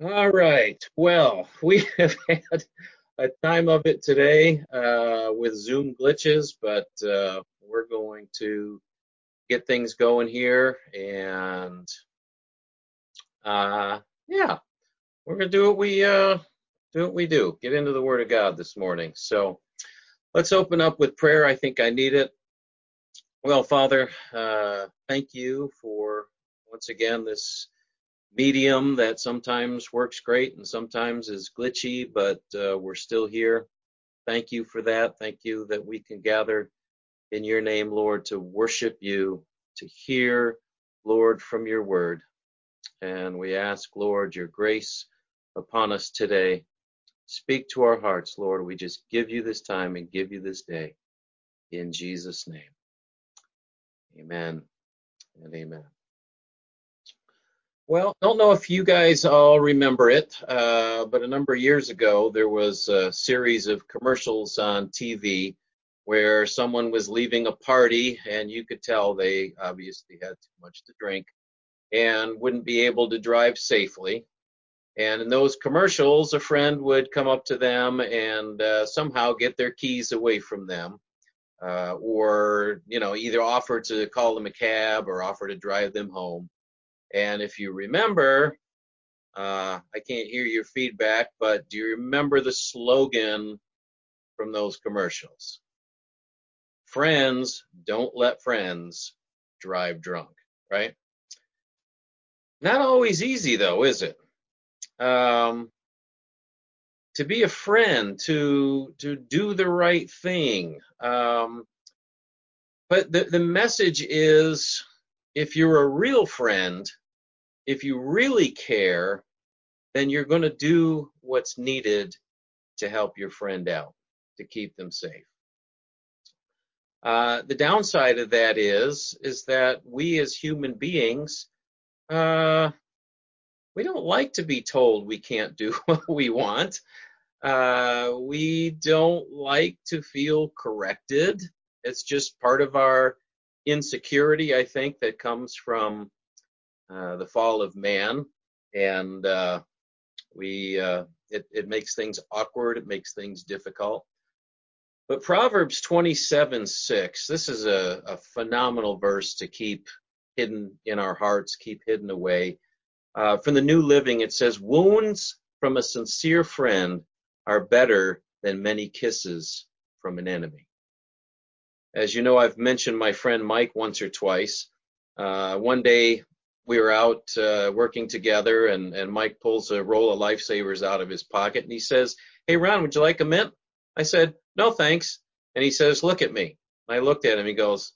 All right. Well, we have had a time of it today uh, with Zoom glitches, but uh, we're going to get things going here. And uh, yeah, we're to do what we uh, do. What we do. Get into the Word of God this morning. So let's open up with prayer. I think I need it. Well, Father, uh, thank you for once again this medium that sometimes works great and sometimes is glitchy, but uh, we're still here. Thank you for that. Thank you that we can gather in your name, Lord, to worship you, to hear, Lord, from your word. And we ask, Lord, your grace upon us today. Speak to our hearts, Lord. We just give you this time and give you this day. In Jesus' name. Amen and amen. Well, don't know if you guys all remember it, uh, but a number of years ago, there was a series of commercials on TV where someone was leaving a party and you could tell they obviously had too much to drink and wouldn't be able to drive safely. And in those commercials, a friend would come up to them and uh, somehow get their keys away from them. Uh, or, you know, either offer to call them a cab or offer to drive them home. And if you remember, uh, I can't hear your feedback, but do you remember the slogan from those commercials? Friends don't let friends drive drunk, right? Not always easy though, is it? Um, to be a friend, to to do the right thing. Um, but the, the message is if you're a real friend, if you really care, then you're going to do what's needed to help your friend out, to keep them safe. Uh, the downside of that is, is that we as human beings, uh, we don't like to be told we can't do what we want. Uh, we don't like to feel corrected. It's just part of our insecurity, I think, that comes from uh, the fall of man, and uh, we uh, it, it makes things awkward. It makes things difficult. But Proverbs 27 6, this is a, a phenomenal verse to keep hidden in our hearts, keep hidden away. Uh, from the New Living, it says, Wounds from a sincere friend are better than many kisses from an enemy. As you know, I've mentioned my friend Mike once or twice. Uh, one day we were out uh, working together, and, and Mike pulls a roll of lifesavers out of his pocket, and he says, "Hey, Ron, would you like a mint?" I said, "No, thanks." And he says, "Look at me." I looked at him. He goes,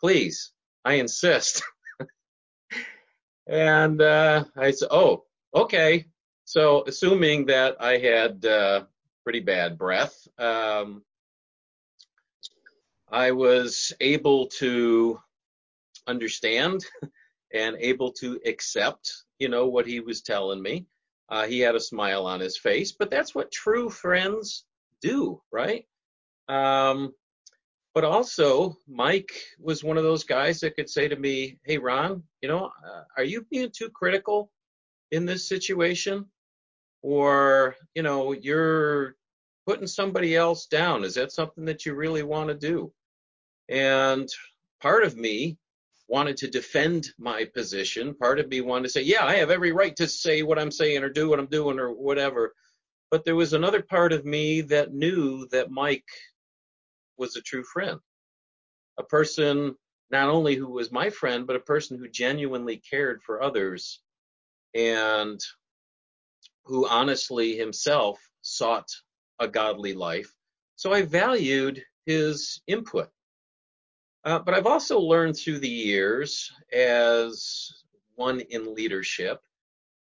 "Please, I insist." and uh, I said, "Oh, okay." So, assuming that I had uh, pretty bad breath, um, I was able to understand and able to accept, you know, what he was telling me. Uh, he had a smile on his face, but that's what true friends do, right? Um, but also, Mike was one of those guys that could say to me, "Hey, Ron, you know, uh, are you being too critical in this situation, or you know, you're putting somebody else down? Is that something that you really want to do?" And part of me wanted to defend my position. Part of me wanted to say, yeah, I have every right to say what I'm saying or do what I'm doing or whatever. But there was another part of me that knew that Mike was a true friend, a person not only who was my friend, but a person who genuinely cared for others and who honestly himself sought a godly life. So I valued his input. Uh, but I've also learned through the years as one in leadership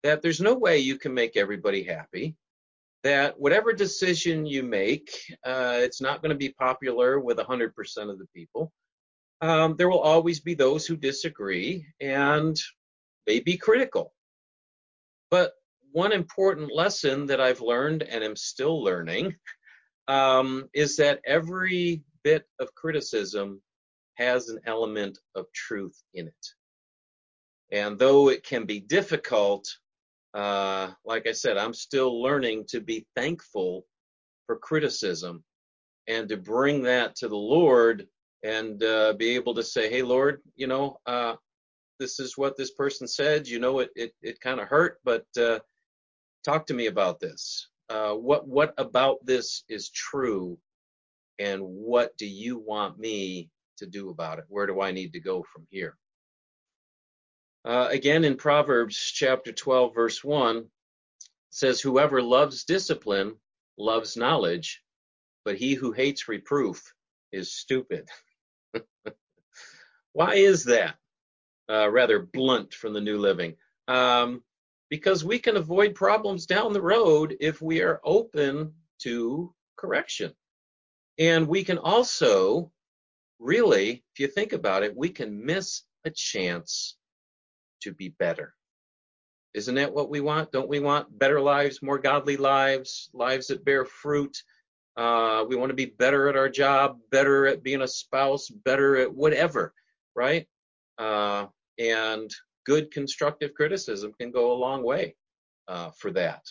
that there's no way you can make everybody happy. That whatever decision you make, uh, it's not going to be popular with 100% of the people. Um, there will always be those who disagree and may be critical. But one important lesson that I've learned and am still learning um, is that every bit of criticism has an element of truth in it. And though it can be difficult, uh, like I said, I'm still learning to be thankful for criticism and to bring that to the Lord and uh, be able to say, "Hey, Lord, you know, uh, this is what this person said. You know, it it, it kind of hurt, but uh, talk to me about this. Uh, what what about this is true, and what do you want me to do about it? Where do I need to go from here?" Uh, again, in Proverbs chapter 12, verse 1, says, "Whoever loves discipline loves knowledge, but he who hates reproof is stupid." Why is that? Uh, rather blunt from the New Living. Um, because we can avoid problems down the road if we are open to correction. And we can also, really, if you think about it, we can miss a chance to be better. Isn't that what we want? Don't we want better lives, more godly lives, lives that bear fruit? Uh, we want to be better at our job, better at being a spouse, better at whatever, right? Uh, and good constructive criticism can go a long way uh, for that.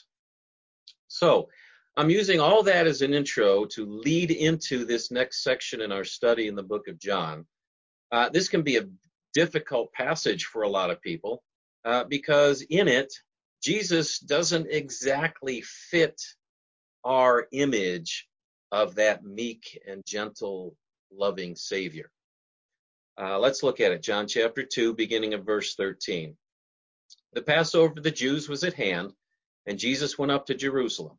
So I'm using all that as an intro to lead into this next section in our study in the book of John. Uh, this can be a difficult passage for a lot of people uh, because in it, Jesus doesn't exactly fit our image of that meek and gentle, loving Savior. Uh, let's look at it. John chapter 2, beginning of verse 13. The Passover of the Jews was at hand, and Jesus went up to Jerusalem.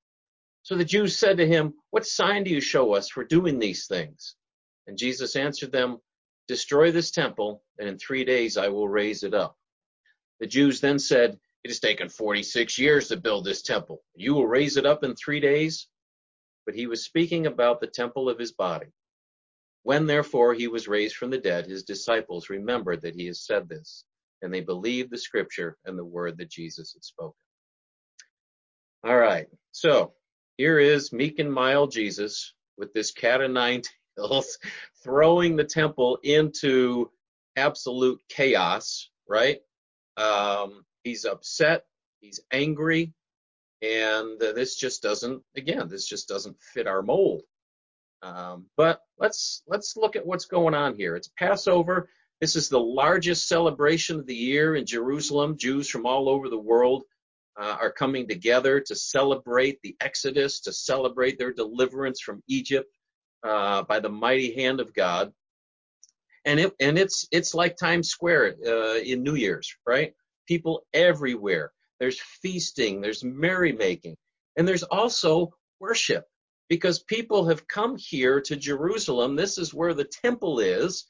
So the Jews said to him, What sign do you show us for doing these things? And Jesus answered them, Destroy this temple, and in three days I will raise it up. The Jews then said, It has taken 46 years to build this temple. You will raise it up in three days? But he was speaking about the temple of his body. When therefore he was raised from the dead, his disciples remembered that he had said this, and they believed the scripture and the word that Jesus had spoken. All right, so here is meek and mild Jesus with this cat o' nine tails throwing the temple into absolute chaos, right? Um, he's upset, he's angry, and uh, this just doesn't, again, this just doesn't fit our mold. Um, but let's let's look at what's going on here. It's Passover. This is the largest celebration of the year in Jerusalem. Jews from all over the world uh, are coming together to celebrate the Exodus, to celebrate their deliverance from Egypt uh, by the mighty hand of God. And it and it's it's like Times Square uh, in New Year's, right? People everywhere. There's feasting, there's merrymaking, and there's also worship because people have come here to Jerusalem. This is where the temple is,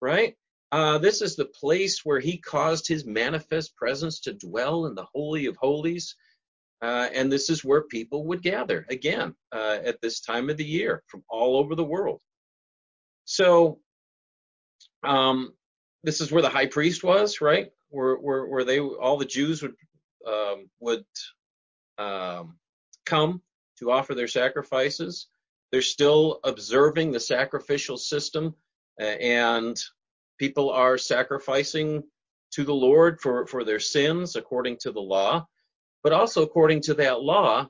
right? Uh, this is the place where he caused his manifest presence to dwell in the Holy of Holies. Uh, and this is where people would gather again uh, at this time of the year from all over the world. So, um, this is where the high priest was, right? Where, where, where they, all the Jews would, um, would um, come to offer their sacrifices. They're still observing the sacrificial system, uh, and people are sacrificing to the Lord for, for their sins according to the law. But also, according to that law,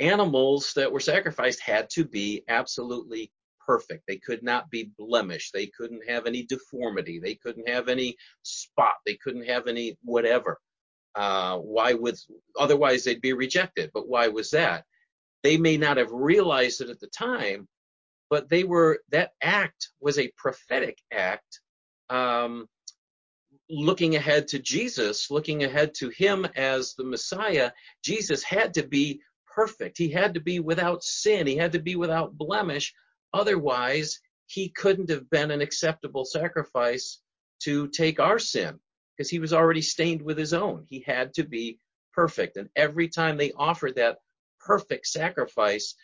animals that were sacrificed had to be absolutely perfect. They could not be blemished. They couldn't have any deformity. They couldn't have any spot. They couldn't have any whatever. Uh, why would otherwise they'd be rejected? But why was that? They may not have realized it at the time, but they were that act was a prophetic act, um, looking ahead to Jesus, looking ahead to Him as the Messiah. Jesus had to be perfect. He had to be without sin. He had to be without blemish. Otherwise, he couldn't have been an acceptable sacrifice to take our sin because he was already stained with his own. He had to be perfect. And every time they offered that perfect sacrifice,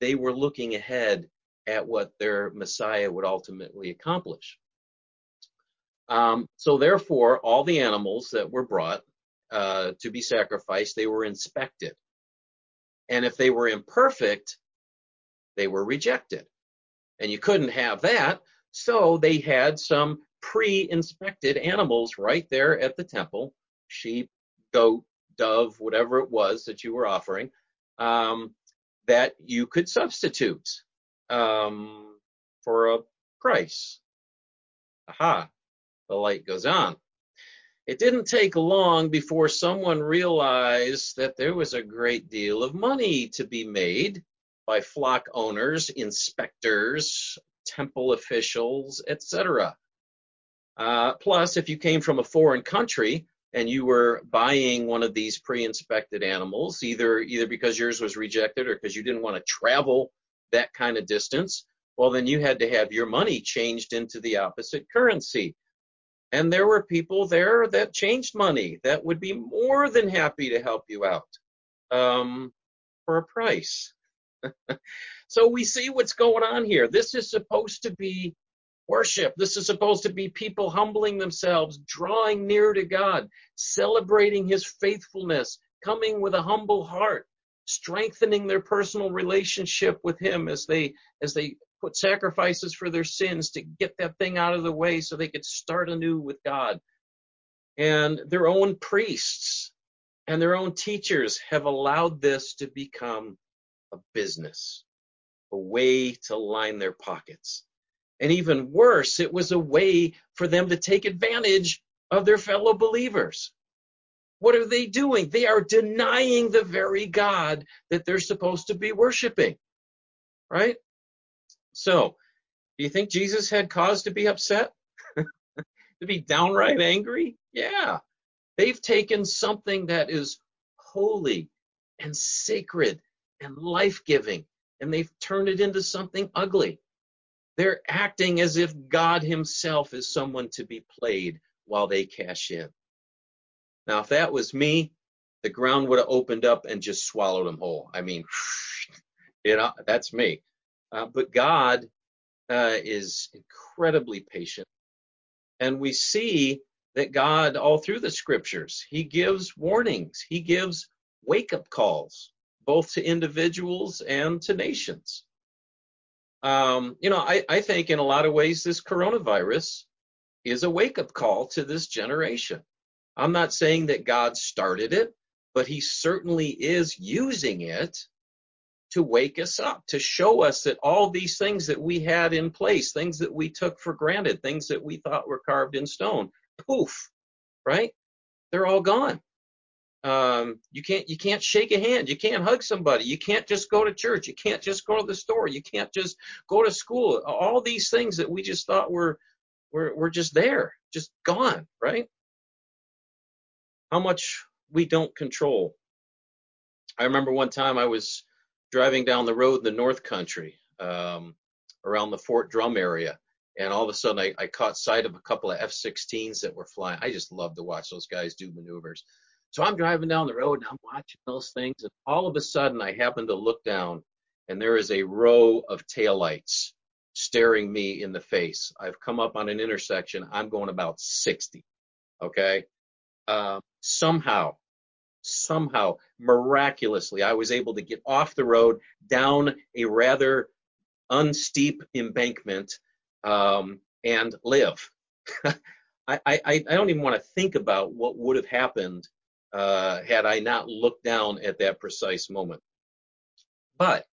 they were looking ahead at what their Messiah would ultimately accomplish. Um, so therefore, all the animals that were brought uh, to be sacrificed, they were inspected. And if they were imperfect, they were rejected. And you couldn't have that. So they had some pre-inspected animals right there at the temple, sheep, goat, dove, whatever it was that you were offering, um, that you could substitute um, for a price. Aha, the light goes on. It didn't take long before someone realized that there was a great deal of money to be made by flock owners, inspectors, temple officials, etc. Uh, plus, if you came from a foreign country and you were buying one of these pre-inspected animals, either either because yours was rejected or because you didn't want to travel that kind of distance, well, then you had to have your money changed into the opposite currency. And there were people there that changed money that would be more than happy to help you out um, for a price. so we see what's going on here. This is supposed to be worship. This is supposed to be people humbling themselves, drawing near to God, celebrating his faithfulness, coming with a humble heart, strengthening their personal relationship with him as they as they put sacrifices for their sins to get that thing out of the way so they could start anew with God. And their own priests and their own teachers have allowed this to become a business, a way to line their pockets. And even worse, it was a way for them to take advantage of their fellow believers. What are they doing? They are denying the very God that they're supposed to be worshiping, right? So, do you think Jesus had cause to be upset? to be downright angry? Yeah. They've taken something that is holy and sacred and life giving, and they've turned it into something ugly. They're acting as if God Himself is someone to be played while they cash in. Now, if that was me, the ground would have opened up and just swallowed them whole. I mean, you know, that's me. Uh, but God uh, is incredibly patient. And we see that God, all through the scriptures, He gives warnings, He gives wake up calls, both to individuals and to nations. Um, you know, I, I think in a lot of ways this coronavirus is a wake up call to this generation. I'm not saying that God started it, but he certainly is using it to wake us up, to show us that all these things that we had in place, things that we took for granted, things that we thought were carved in stone, poof, right? They're all gone. Um, you can't you can't shake a hand, you can't hug somebody, you can't just go to church, you can't just go to the store, you can't just go to school. All these things that we just thought were were were just there, just gone, right? how much we don't control. I remember one time I was driving down the road in the North Country um, around the Fort Drum area, and all of a sudden I, I caught sight of a couple of F-16s that were flying. I just love to watch those guys do maneuvers. So I'm driving down the road and I'm watching those things, and all of a sudden I happen to look down, and there is a row of taillights staring me in the face. I've come up on an intersection. I'm going about 60. Okay. Uh, somehow, somehow, miraculously, I was able to get off the road down a rather unsteep embankment um, and live. I, I, I don't even want to think about what would have happened uh, had I not looked down at that precise moment. But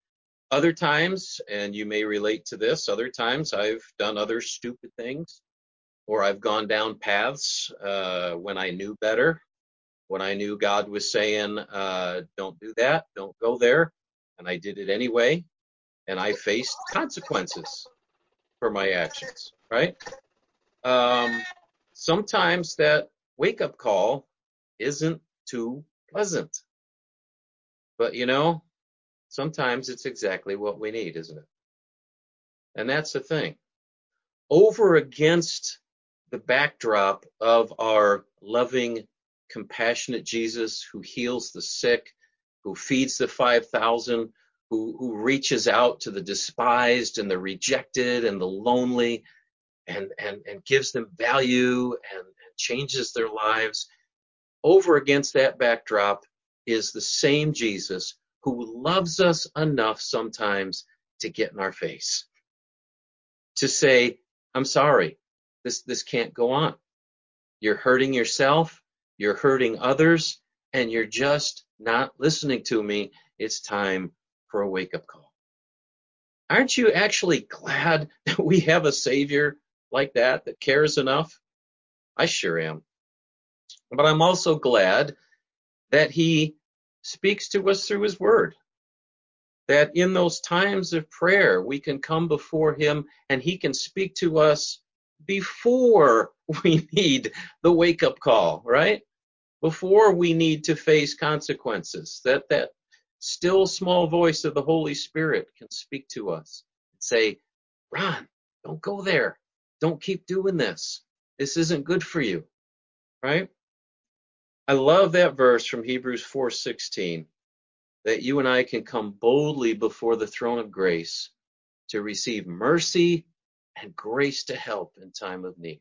other times, and you may relate to this, other times I've done other stupid things or I've gone down paths uh, when I knew better, when I knew God was saying, uh, don't do that, don't go there, and I did it anyway, and I faced consequences for my actions, right? Um, sometimes that wake up call isn't too pleasant. But you know, sometimes it's exactly what we need, isn't it? And that's the thing. Over against the backdrop of our loving, compassionate Jesus who heals the sick, who feeds the 5,000, who, who reaches out to the despised and the rejected and the lonely and, and, and gives them value and, and changes their lives. Over against that backdrop is the same Jesus who loves us enough sometimes to get in our face, to say, I'm sorry, this, this can't go on. You're hurting yourself, you're hurting others, and you're just not listening to me. It's time for a wake up call. Aren't you actually glad that we have a Savior like that that cares enough? I sure am. But I'm also glad that He speaks to us through His Word. That in those times of prayer, we can come before Him and He can speak to us before we need the wake up call, right? Before we need to face consequences. That, that still small voice of the Holy Spirit can speak to us and say, Ron, don't go there. Don't keep doing this. This isn't good for you, right? I love that verse from Hebrews 4:16 that you and I can come boldly before the throne of grace to receive mercy and grace to help in time of need.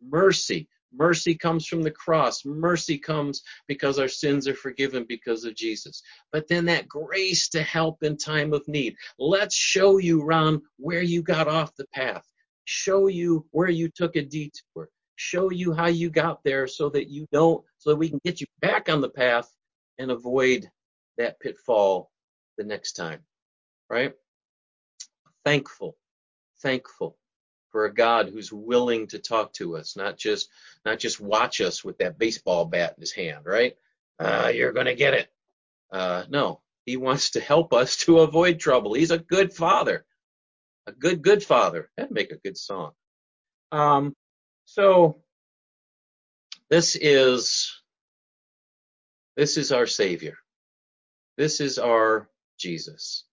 Mercy. Mercy comes from the cross. Mercy comes because our sins are forgiven because of Jesus. But then that grace to help in time of need. Let's show you, Ron, where you got off the path. Show you where you took a detour. Show you how you got there so that you don't, so that we can get you back on the path and avoid that pitfall the next time. Right? Thankful. Thankful for a God who's willing to talk to us, not just not just watch us with that baseball bat in his hand, right? Uh, you're to get it. Uh, no, he wants to help us to avoid trouble. He's a good father, a good good father. That'd make a good song. Um, so this is this is our Savior. This is our Jesus.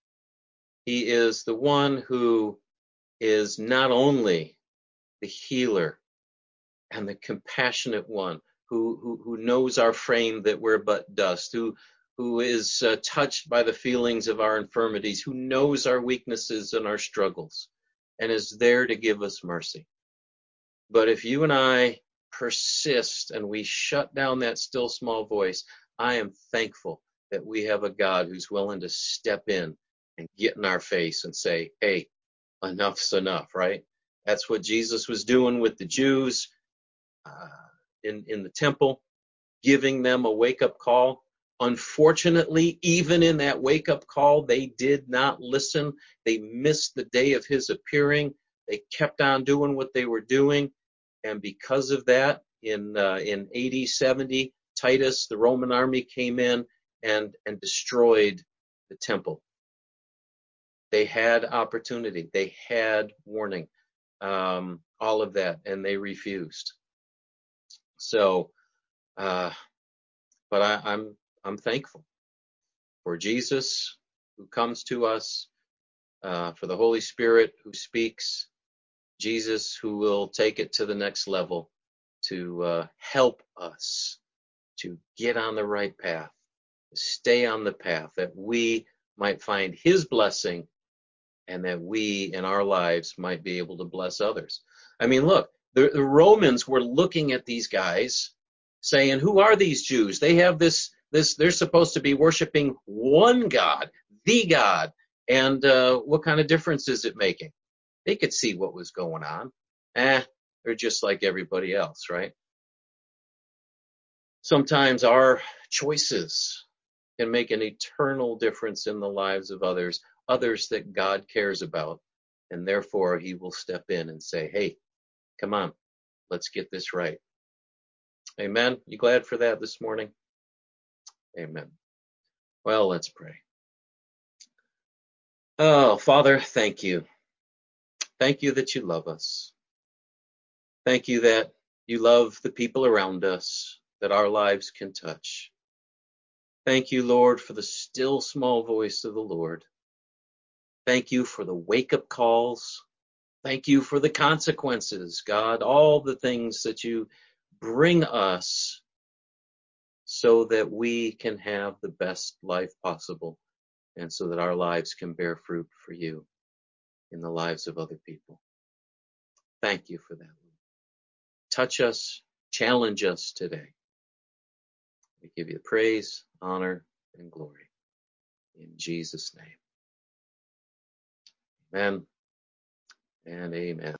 He is the one who is not only the healer and the compassionate one who, who, who knows our frame that we're but dust, who, who is uh, touched by the feelings of our infirmities, who knows our weaknesses and our struggles, and is there to give us mercy. But if you and I persist and we shut down that still small voice, I am thankful that we have a God who's willing to step in and get in our face and say, hey, enough's enough, right? That's what Jesus was doing with the Jews uh, in in the temple, giving them a wake up call. Unfortunately, even in that wake up call, they did not listen. They missed the day of his appearing. They kept on doing what they were doing, and because of that, in uh, in AD 70, Titus, the Roman army, came in and and destroyed the temple. They had opportunity. They had warning. Um, all of that, and they refused. So, uh, but I, I'm I'm thankful for Jesus who comes to us, uh, for the Holy Spirit who speaks, Jesus who will take it to the next level to uh, help us to get on the right path, stay on the path, that we might find His blessing and that we in our lives might be able to bless others. I mean, look, the, the Romans were looking at these guys saying, who are these Jews? They have this, this, they're supposed to be worshiping one God, the God. And uh, what kind of difference is it making? They could see what was going on. Eh, they're just like everybody else, right? Sometimes our choices can make an eternal difference in the lives of others others that God cares about. And therefore, he will step in and say, Hey, come on, let's get this right. Amen. You glad for that this morning? Amen. Well, let's pray. Oh, Father, thank you. Thank you that you love us. Thank you that you love the people around us that our lives can touch. Thank you, Lord, for the still small voice of the Lord Thank you for the wake up calls. Thank you for the consequences, God, all the things that you bring us so that we can have the best life possible and so that our lives can bear fruit for you in the lives of other people. Thank you for that. Touch us, challenge us today. We give you praise, honor, and glory. In Jesus' name. Amen and amen.